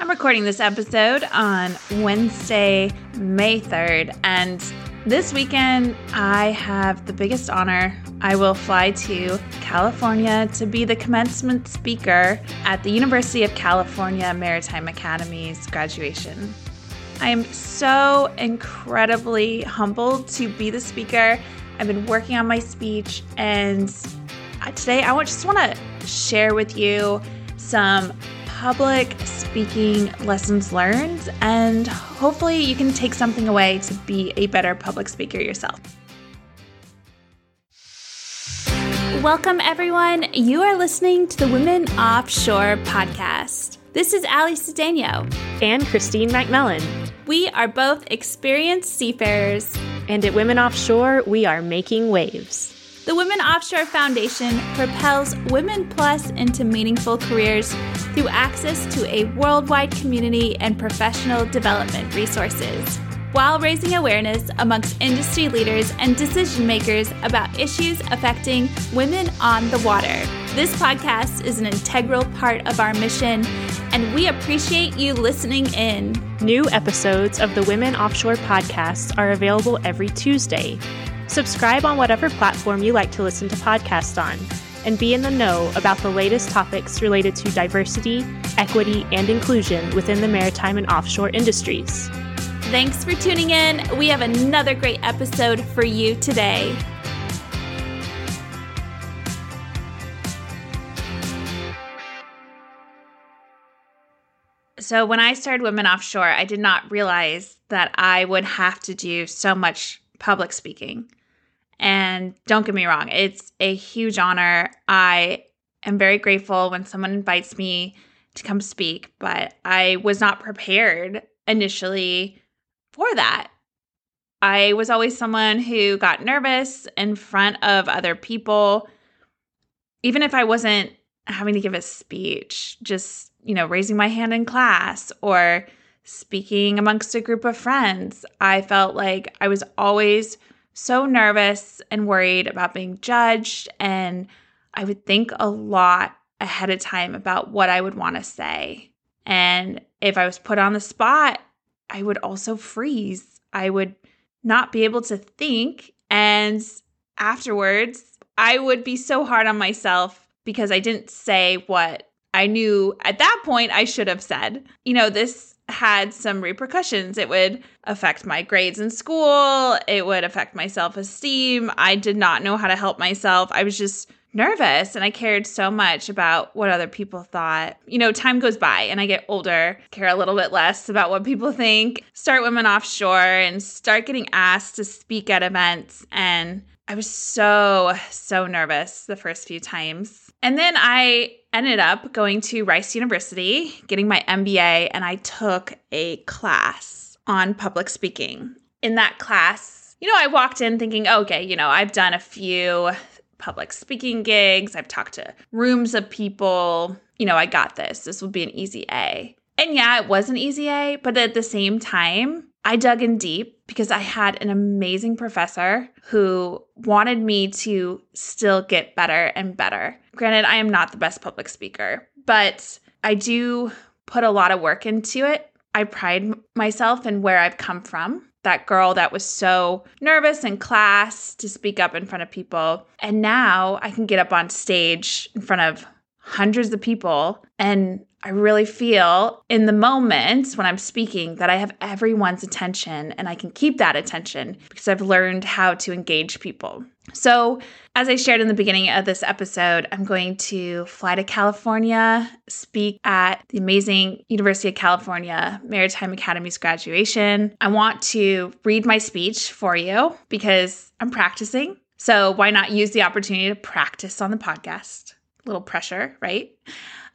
I'm recording this episode on Wednesday, May 3rd, and this weekend I have the biggest honor. I will fly to California to be the commencement speaker at the University of California Maritime Academy's graduation. I am so incredibly humbled to be the speaker. I've been working on my speech, and uh, today I just want to share with you some public speaking lessons learned, and hopefully, you can take something away to be a better public speaker yourself. Welcome, everyone. You are listening to the Women Offshore podcast. This is Ally Cedeno and Christine McMillan. We are both experienced seafarers, and at Women Offshore, we are making waves. The Women Offshore Foundation propels Women Plus into meaningful careers through access to a worldwide community and professional development resources, while raising awareness amongst industry leaders and decision makers about issues affecting women on the water. This podcast is an integral part of our mission, and we appreciate you listening in. New episodes of the Women Offshore podcast are available every Tuesday. Subscribe on whatever platform you like to listen to podcasts on, and be in the know about the latest topics related to diversity, equity, and inclusion within the maritime and offshore industries. Thanks for tuning in. We have another great episode for you today. So, when I started Women Offshore, I did not realize that I would have to do so much public speaking. And don't get me wrong, it's a huge honor. I am very grateful when someone invites me to come speak, but I was not prepared initially for that. I was always someone who got nervous in front of other people, even if I wasn't having to give a speech, just, you know, raising my hand in class or speaking amongst a group of friends. I felt like I was always so nervous and worried about being judged. And I would think a lot ahead of time about what I would want to say. And if I was put on the spot, I would also freeze. I would not be able to think. And afterwards, I would be so hard on myself because I didn't say what I knew at that point I should have said. You know, this had some repercussions. It would affect my grades in school, it would affect my self esteem. I did not know how to help myself. I was just nervous and I cared so much about what other people thought. You know, time goes by and I get older, care a little bit less about what people think, start women offshore and start getting asked to speak at events. And I was so, so nervous the first few times. And then I ended up going to Rice University, getting my MBA, and I took a class on public speaking. In that class, you know, I walked in thinking, okay, you know, I've done a few public speaking gigs, I've talked to rooms of people. You know, I got this. This will be an easy A. And yeah, it was an easy A, but at the same time, I dug in deep because I had an amazing professor who wanted me to still get better and better. Granted, I am not the best public speaker, but I do put a lot of work into it. I pride myself in where I've come from. That girl that was so nervous in class to speak up in front of people. And now I can get up on stage in front of hundreds of people and I really feel in the moment when I'm speaking that I have everyone's attention and I can keep that attention because I've learned how to engage people. So, as I shared in the beginning of this episode, I'm going to fly to California, speak at the amazing University of California Maritime Academy's graduation. I want to read my speech for you because I'm practicing. So, why not use the opportunity to practice on the podcast? A little pressure, right?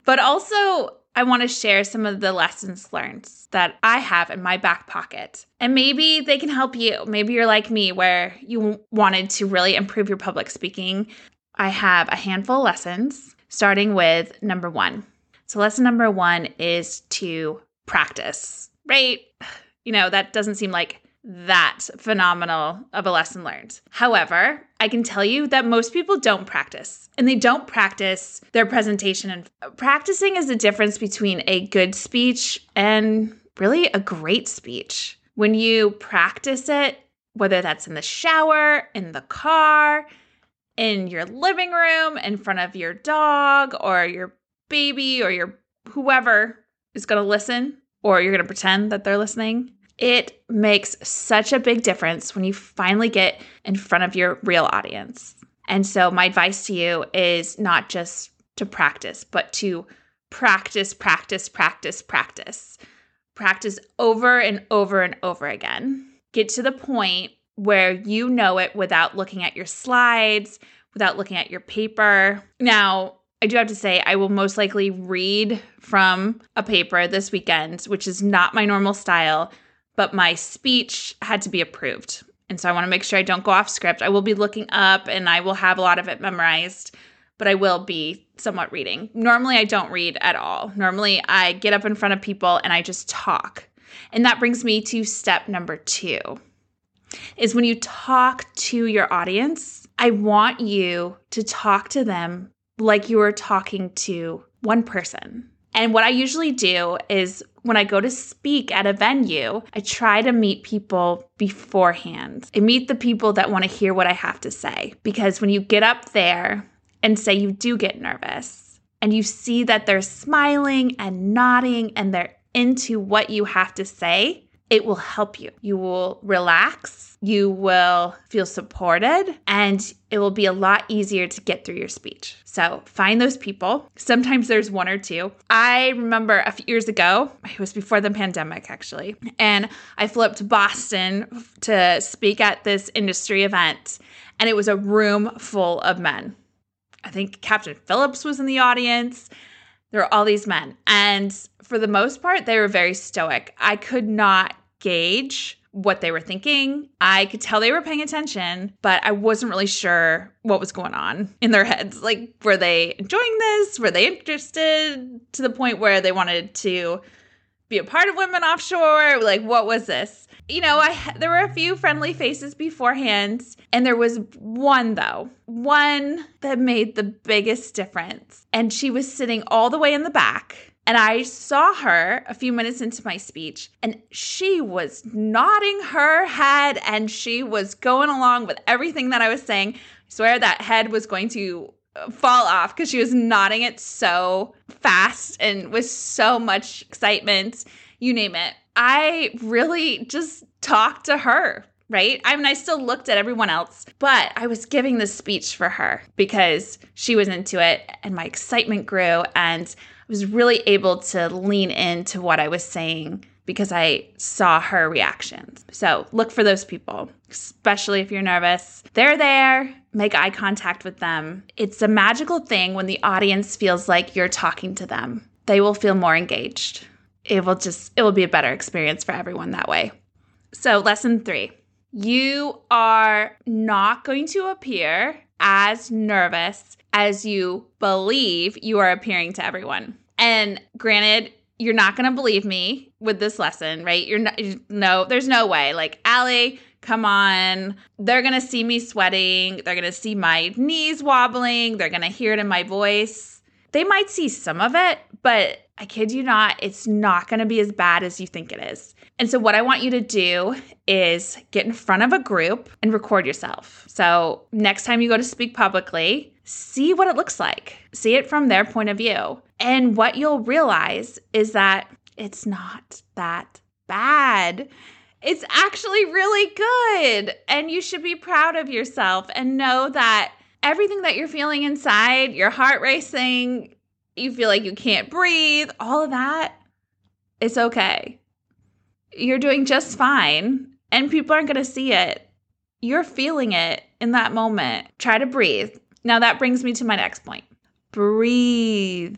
But also, I want to share some of the lessons learned that I have in my back pocket. And maybe they can help you. Maybe you're like me, where you wanted to really improve your public speaking. I have a handful of lessons, starting with number one. So, lesson number one is to practice, right? You know, that doesn't seem like that phenomenal of a lesson learned. However, I can tell you that most people don't practice and they don't practice their presentation. And practicing is the difference between a good speech and really a great speech. When you practice it, whether that's in the shower, in the car, in your living room, in front of your dog or your baby or your whoever is going to listen or you're going to pretend that they're listening. It makes such a big difference when you finally get in front of your real audience. And so, my advice to you is not just to practice, but to practice, practice, practice, practice. Practice over and over and over again. Get to the point where you know it without looking at your slides, without looking at your paper. Now, I do have to say, I will most likely read from a paper this weekend, which is not my normal style, but my speech had to be approved. And so I want to make sure I don't go off script. I will be looking up and I will have a lot of it memorized, but I will be somewhat reading. Normally, I don't read at all. Normally, I get up in front of people and I just talk. And that brings me to step number two is when you talk to your audience, I want you to talk to them like you were talking to one person. And what I usually do is when I go to speak at a venue, I try to meet people beforehand. I meet the people that want to hear what I have to say. Because when you get up there and say you do get nervous and you see that they're smiling and nodding and they're into what you have to say, it will help you. You will relax, you will feel supported, and it will be a lot easier to get through your speech. So find those people. Sometimes there's one or two. I remember a few years ago, it was before the pandemic actually, and I flew up to Boston to speak at this industry event, and it was a room full of men. I think Captain Phillips was in the audience. There were all these men. And for the most part, they were very stoic. I could not gauge what they were thinking. I could tell they were paying attention, but I wasn't really sure what was going on in their heads. Like, were they enjoying this? Were they interested to the point where they wanted to be a part of Women Offshore? Like, what was this? You know, I there were a few friendly faces beforehand, and there was one though, one that made the biggest difference. And she was sitting all the way in the back and I saw her a few minutes into my speech, and she was nodding her head and she was going along with everything that I was saying. I swear that head was going to uh, fall off because she was nodding it so fast and with so much excitement, you name it. I really just talked to her right? I mean, I still looked at everyone else, but I was giving the speech for her because she was into it and my excitement grew and was really able to lean into what I was saying because I saw her reactions. So look for those people, especially if you're nervous. They're there, make eye contact with them. It's a magical thing when the audience feels like you're talking to them. They will feel more engaged. It will just, it will be a better experience for everyone that way. So, lesson three you are not going to appear as nervous as you believe you are appearing to everyone. And granted, you're not going to believe me with this lesson, right? You're not, no, there's no way. Like, Ally, come on. They're going to see me sweating. They're going to see my knees wobbling. They're going to hear it in my voice. They might see some of it, but I kid you not, it's not going to be as bad as you think it is. And so, what I want you to do is get in front of a group and record yourself. So, next time you go to speak publicly, see what it looks like, see it from their point of view. And what you'll realize is that it's not that bad. It's actually really good. And you should be proud of yourself and know that everything that you're feeling inside, your heart racing, you feel like you can't breathe, all of that, it's okay. You're doing just fine, and people aren't going to see it. You're feeling it in that moment. Try to breathe. Now, that brings me to my next point breathe.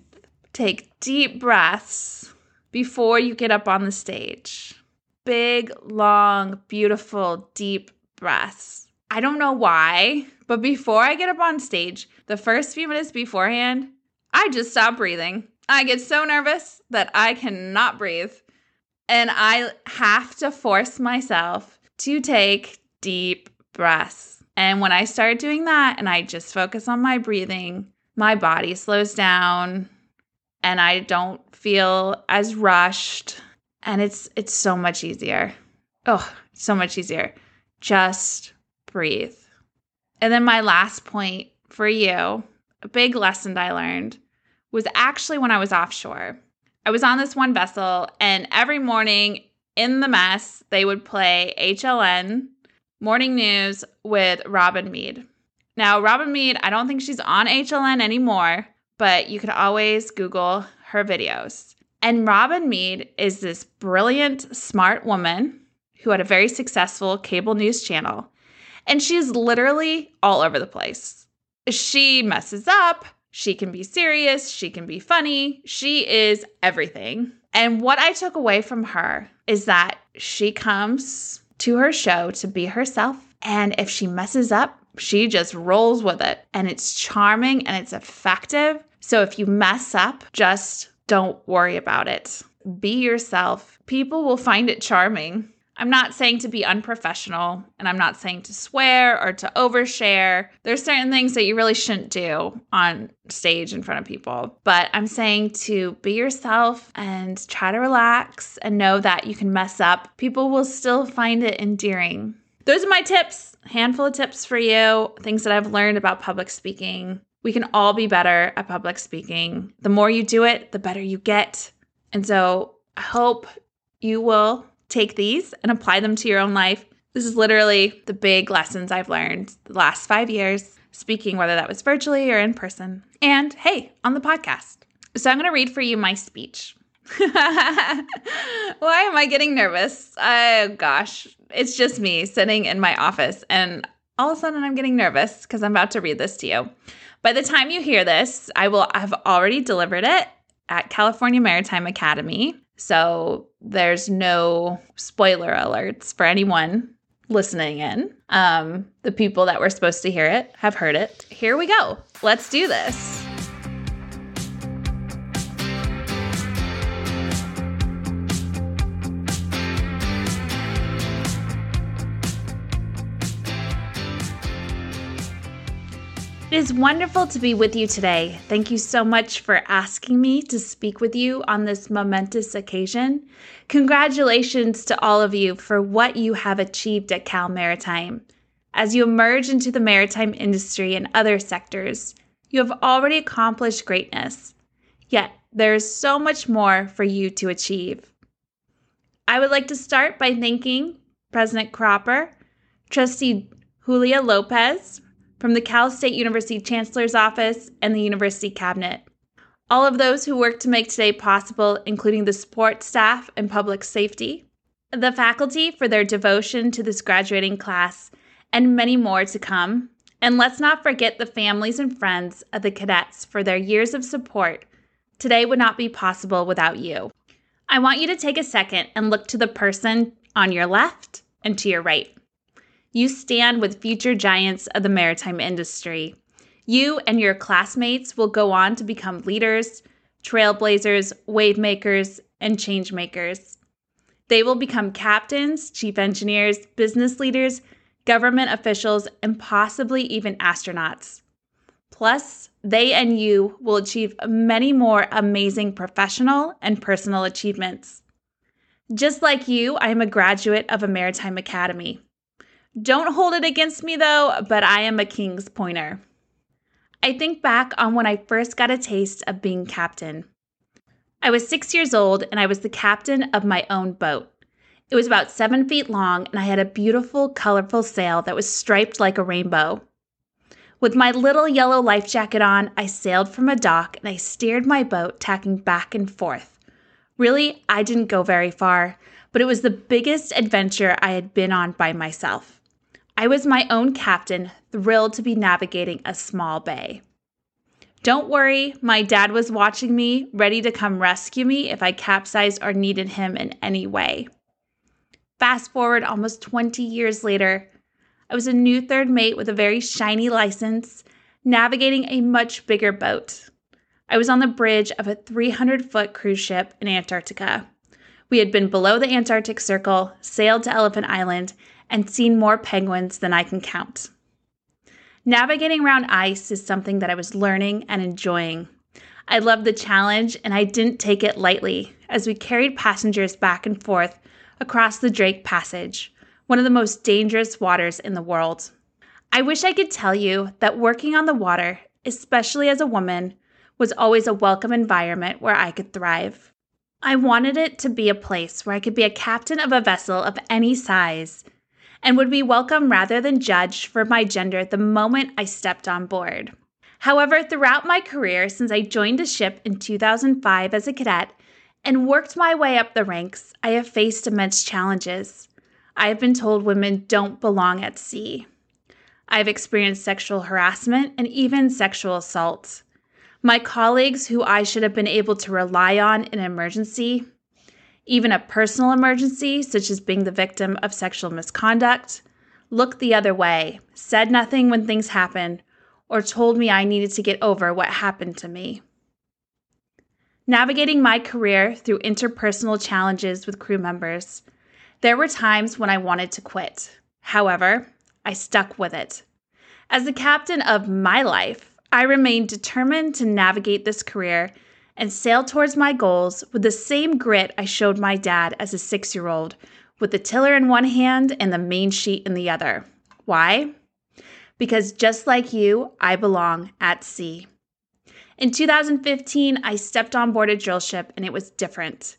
Take deep breaths before you get up on the stage. Big, long, beautiful, deep breaths. I don't know why, but before I get up on stage, the first few minutes beforehand, I just stop breathing. I get so nervous that I cannot breathe. And I have to force myself to take deep breaths. And when I start doing that and I just focus on my breathing, my body slows down and I don't feel as rushed and it's it's so much easier. Oh, so much easier. Just breathe. And then my last point for you, a big lesson I learned was actually when I was offshore. I was on this one vessel and every morning in the mess, they would play HLN morning news with Robin Meade. Now, Robin Meade, I don't think she's on HLN anymore, but you could always Google her videos. And Robin Meade is this brilliant, smart woman who had a very successful cable news channel. And she's literally all over the place. She messes up. She can be serious. She can be funny. She is everything. And what I took away from her is that she comes to her show to be herself. And if she messes up, she just rolls with it. And it's charming and it's effective. So if you mess up, just don't worry about it. Be yourself. People will find it charming. I'm not saying to be unprofessional and I'm not saying to swear or to overshare. There's certain things that you really shouldn't do on stage in front of people, but I'm saying to be yourself and try to relax and know that you can mess up. People will still find it endearing. Those are my tips, handful of tips for you, things that I've learned about public speaking. We can all be better at public speaking. The more you do it, the better you get. And so I hope you will take these and apply them to your own life. This is literally the big lessons I've learned the last five years, speaking, whether that was virtually or in person. And hey, on the podcast. So I'm going to read for you my speech. Why am I getting nervous? Oh gosh, it's just me sitting in my office, and all of a sudden I'm getting nervous because I'm about to read this to you. By the time you hear this, I will have already delivered it at California Maritime Academy. So there's no spoiler alerts for anyone listening in. Um, the people that were supposed to hear it have heard it. Here we go. Let's do this. Is wonderful to be with you today. Thank you so much for asking me to speak with you on this momentous occasion. Congratulations to all of you for what you have achieved at Cal Maritime. As you emerge into the maritime industry and other sectors, you have already accomplished greatness. Yet, there is so much more for you to achieve. I would like to start by thanking President Cropper, Trustee Julia Lopez, from the Cal State University Chancellor's Office and the University Cabinet. All of those who work to make today possible, including the support staff and public safety, the faculty for their devotion to this graduating class, and many more to come. And let's not forget the families and friends of the cadets for their years of support. Today would not be possible without you. I want you to take a second and look to the person on your left and to your right. You stand with future giants of the maritime industry. You and your classmates will go on to become leaders, trailblazers, wave makers, and change makers. They will become captains, chief engineers, business leaders, government officials, and possibly even astronauts. Plus, they and you will achieve many more amazing professional and personal achievements. Just like you, I am a graduate of a maritime academy. Don't hold it against me though, but I am a Kings Pointer. I think back on when I first got a taste of being captain. I was six years old and I was the captain of my own boat. It was about seven feet long and I had a beautiful, colorful sail that was striped like a rainbow. With my little yellow life jacket on, I sailed from a dock and I steered my boat, tacking back and forth. Really, I didn't go very far, but it was the biggest adventure I had been on by myself. I was my own captain, thrilled to be navigating a small bay. Don't worry, my dad was watching me, ready to come rescue me if I capsized or needed him in any way. Fast forward almost 20 years later, I was a new third mate with a very shiny license, navigating a much bigger boat. I was on the bridge of a 300 foot cruise ship in Antarctica. We had been below the Antarctic Circle, sailed to Elephant Island, and seen more penguins than I can count. Navigating around ice is something that I was learning and enjoying. I loved the challenge and I didn't take it lightly as we carried passengers back and forth across the Drake Passage, one of the most dangerous waters in the world. I wish I could tell you that working on the water, especially as a woman, was always a welcome environment where I could thrive. I wanted it to be a place where I could be a captain of a vessel of any size and would be welcome rather than judged for my gender the moment I stepped on board. However, throughout my career, since I joined a ship in 2005 as a cadet and worked my way up the ranks, I have faced immense challenges. I have been told women don't belong at sea. I've experienced sexual harassment and even sexual assault. My colleagues, who I should have been able to rely on in an emergency, even a personal emergency, such as being the victim of sexual misconduct, looked the other way, said nothing when things happened, or told me I needed to get over what happened to me. Navigating my career through interpersonal challenges with crew members, there were times when I wanted to quit. However, I stuck with it. As the captain of my life, I remained determined to navigate this career and sail towards my goals with the same grit I showed my dad as a six year old, with the tiller in one hand and the main sheet in the other. Why? Because just like you, I belong at sea. In 2015, I stepped on board a drill ship and it was different.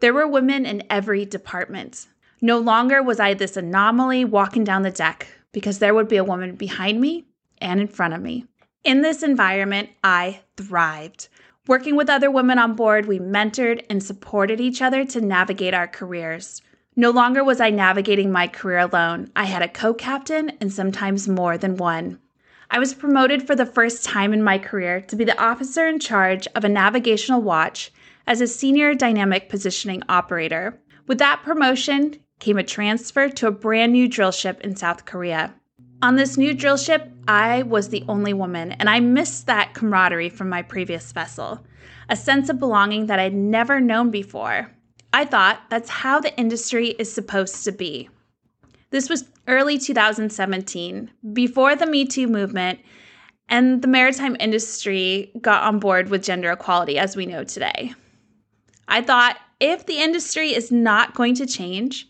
There were women in every department. No longer was I this anomaly walking down the deck because there would be a woman behind me and in front of me. In this environment, I thrived. Working with other women on board, we mentored and supported each other to navigate our careers. No longer was I navigating my career alone. I had a co captain and sometimes more than one. I was promoted for the first time in my career to be the officer in charge of a navigational watch as a senior dynamic positioning operator. With that promotion came a transfer to a brand new drill ship in South Korea. On this new drill ship, I was the only woman, and I missed that camaraderie from my previous vessel, a sense of belonging that I'd never known before. I thought that's how the industry is supposed to be. This was early 2017, before the Me Too movement and the maritime industry got on board with gender equality as we know today. I thought if the industry is not going to change,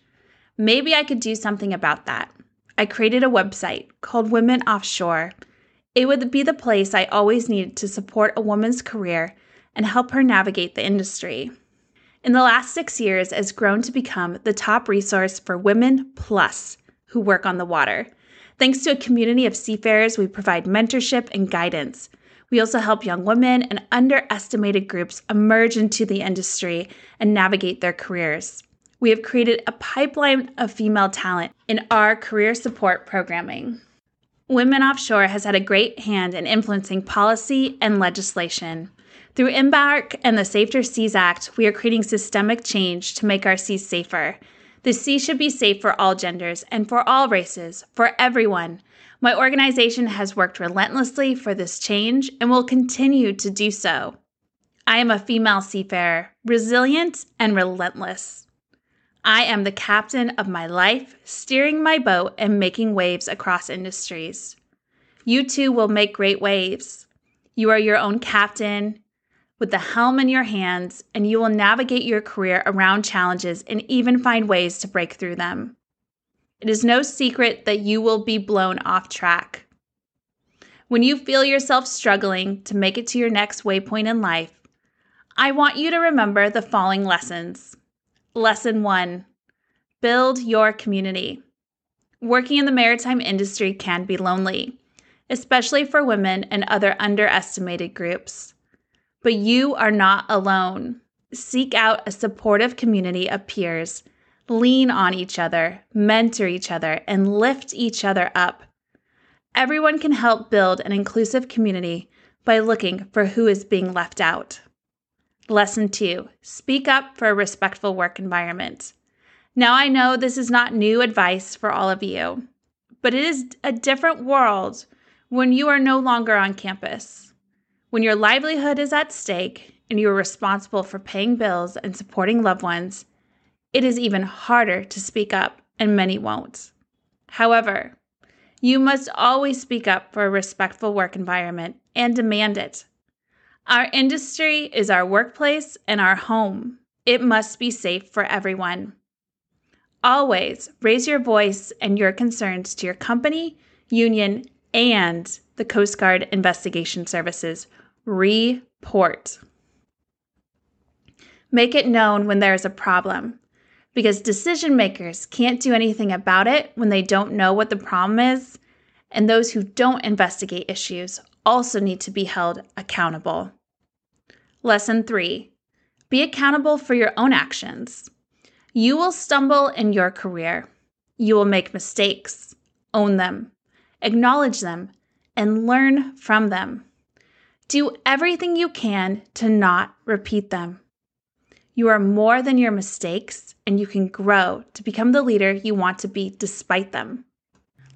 maybe I could do something about that. I created a website called Women Offshore. It would be the place I always needed to support a woman's career and help her navigate the industry. In the last six years, it has grown to become the top resource for women plus who work on the water. Thanks to a community of seafarers, we provide mentorship and guidance. We also help young women and underestimated groups emerge into the industry and navigate their careers we have created a pipeline of female talent in our career support programming. Women Offshore has had a great hand in influencing policy and legislation. Through Embark and the Safer Seas Act, we are creating systemic change to make our seas safer. The sea should be safe for all genders and for all races, for everyone. My organization has worked relentlessly for this change and will continue to do so. I am a female seafarer, resilient and relentless. I am the captain of my life, steering my boat and making waves across industries. You too will make great waves. You are your own captain with the helm in your hands, and you will navigate your career around challenges and even find ways to break through them. It is no secret that you will be blown off track. When you feel yourself struggling to make it to your next waypoint in life, I want you to remember the following lessons. Lesson one build your community. Working in the maritime industry can be lonely, especially for women and other underestimated groups. But you are not alone. Seek out a supportive community of peers. Lean on each other, mentor each other, and lift each other up. Everyone can help build an inclusive community by looking for who is being left out. Lesson two speak up for a respectful work environment. Now, I know this is not new advice for all of you, but it is a different world when you are no longer on campus. When your livelihood is at stake and you are responsible for paying bills and supporting loved ones, it is even harder to speak up, and many won't. However, you must always speak up for a respectful work environment and demand it. Our industry is our workplace and our home. It must be safe for everyone. Always raise your voice and your concerns to your company, union, and the Coast Guard Investigation Services. Report. Make it known when there is a problem because decision makers can't do anything about it when they don't know what the problem is, and those who don't investigate issues also need to be held accountable. Lesson 3 Be accountable for your own actions. You will stumble in your career. You will make mistakes. Own them, acknowledge them, and learn from them. Do everything you can to not repeat them. You are more than your mistakes, and you can grow to become the leader you want to be despite them.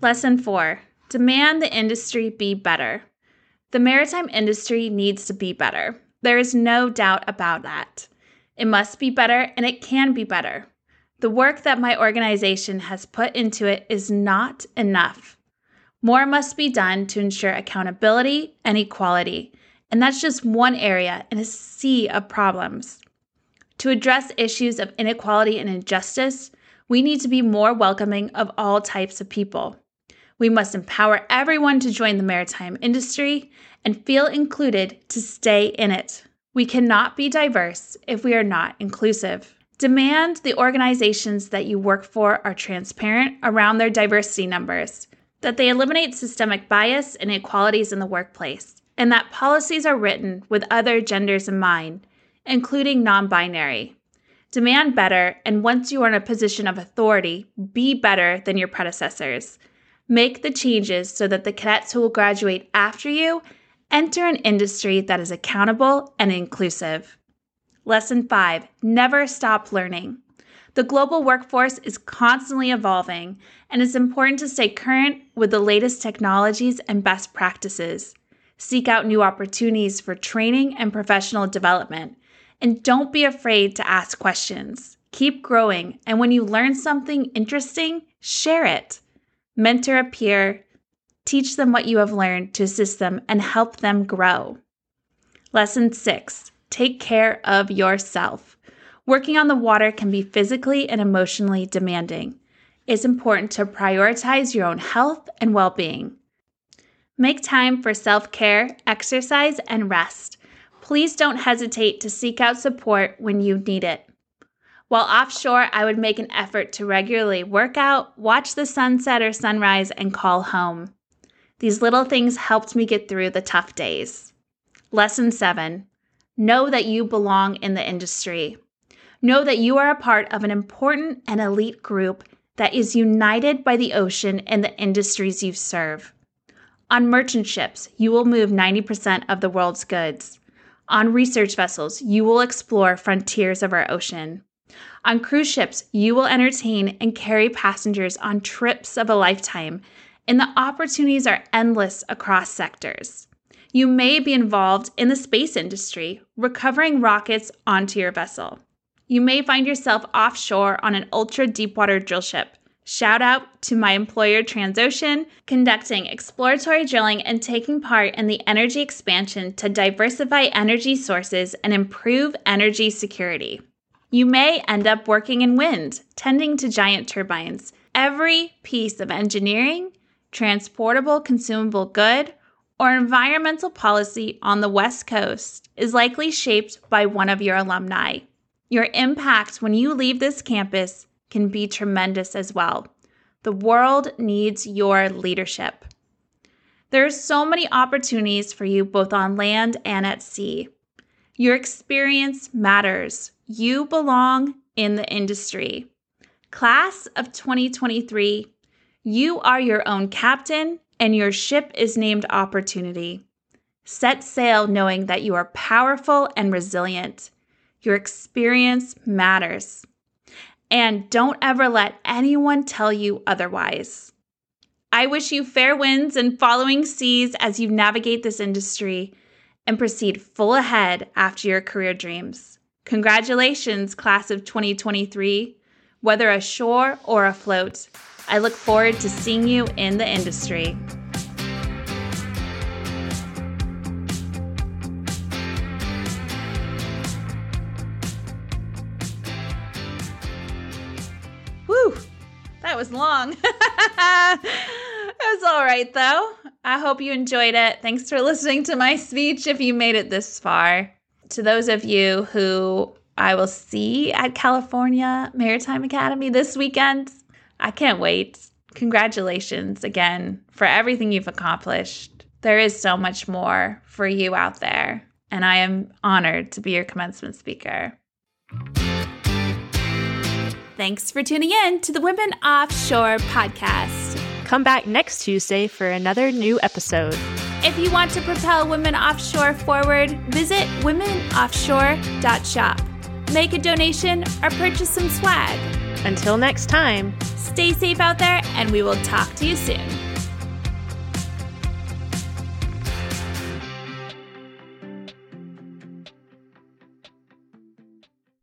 Lesson 4 Demand the industry be better. The maritime industry needs to be better. There is no doubt about that. It must be better, and it can be better. The work that my organization has put into it is not enough. More must be done to ensure accountability and equality, and that's just one area in a sea of problems. To address issues of inequality and injustice, we need to be more welcoming of all types of people. We must empower everyone to join the maritime industry and feel included to stay in it. We cannot be diverse if we are not inclusive. Demand the organizations that you work for are transparent around their diversity numbers, that they eliminate systemic bias and inequalities in the workplace, and that policies are written with other genders in mind including non binary. Demand better, and once you are in a position of authority, be better than your predecessors. Make the changes so that the cadets who will graduate after you enter an industry that is accountable and inclusive. Lesson 5 Never stop learning. The global workforce is constantly evolving, and it's important to stay current with the latest technologies and best practices. Seek out new opportunities for training and professional development and don't be afraid to ask questions. Keep growing, and when you learn something interesting, share it. Mentor a peer, teach them what you have learned to assist them and help them grow. Lesson six take care of yourself. Working on the water can be physically and emotionally demanding. It's important to prioritize your own health and well being. Make time for self care, exercise, and rest please don't hesitate to seek out support when you need it. While offshore, I would make an effort to regularly work out, watch the sunset or sunrise, and call home. These little things helped me get through the tough days. Lesson 7 Know that you belong in the industry. Know that you are a part of an important and elite group that is united by the ocean and the industries you serve. On merchant ships, you will move 90% of the world's goods. On research vessels, you will explore frontiers of our ocean. On cruise ships, you will entertain and carry passengers on trips of a lifetime, and the opportunities are endless across sectors. You may be involved in the space industry, recovering rockets onto your vessel. You may find yourself offshore on an ultra deepwater drillship, Shout out to my employer Transocean, conducting exploratory drilling and taking part in the energy expansion to diversify energy sources and improve energy security. You may end up working in wind, tending to giant turbines. Every piece of engineering, transportable consumable good, or environmental policy on the West Coast is likely shaped by one of your alumni. Your impact when you leave this campus can be tremendous as well. The world needs your leadership. There are so many opportunities for you both on land and at sea. Your experience matters. You belong in the industry. Class of 2023, you are your own captain and your ship is named Opportunity. Set sail knowing that you are powerful and resilient. Your experience matters. And don't ever let anyone tell you otherwise. I wish you fair winds and following seas as you navigate this industry and proceed full ahead after your career dreams. Congratulations, class of 2023, whether ashore or afloat. I look forward to seeing you in the industry. Whew, that was long. was all right, though. I hope you enjoyed it. Thanks for listening to my speech if you made it this far. To those of you who I will see at California Maritime Academy this weekend, I can't wait. Congratulations again for everything you've accomplished. There is so much more for you out there, and I am honored to be your commencement speaker. Thanks for tuning in to the Women Offshore podcast. Come back next Tuesday for another new episode. If you want to propel women offshore forward, visit womenoffshore.shop. Make a donation or purchase some swag. Until next time, Stay safe out there, and we will talk to you soon.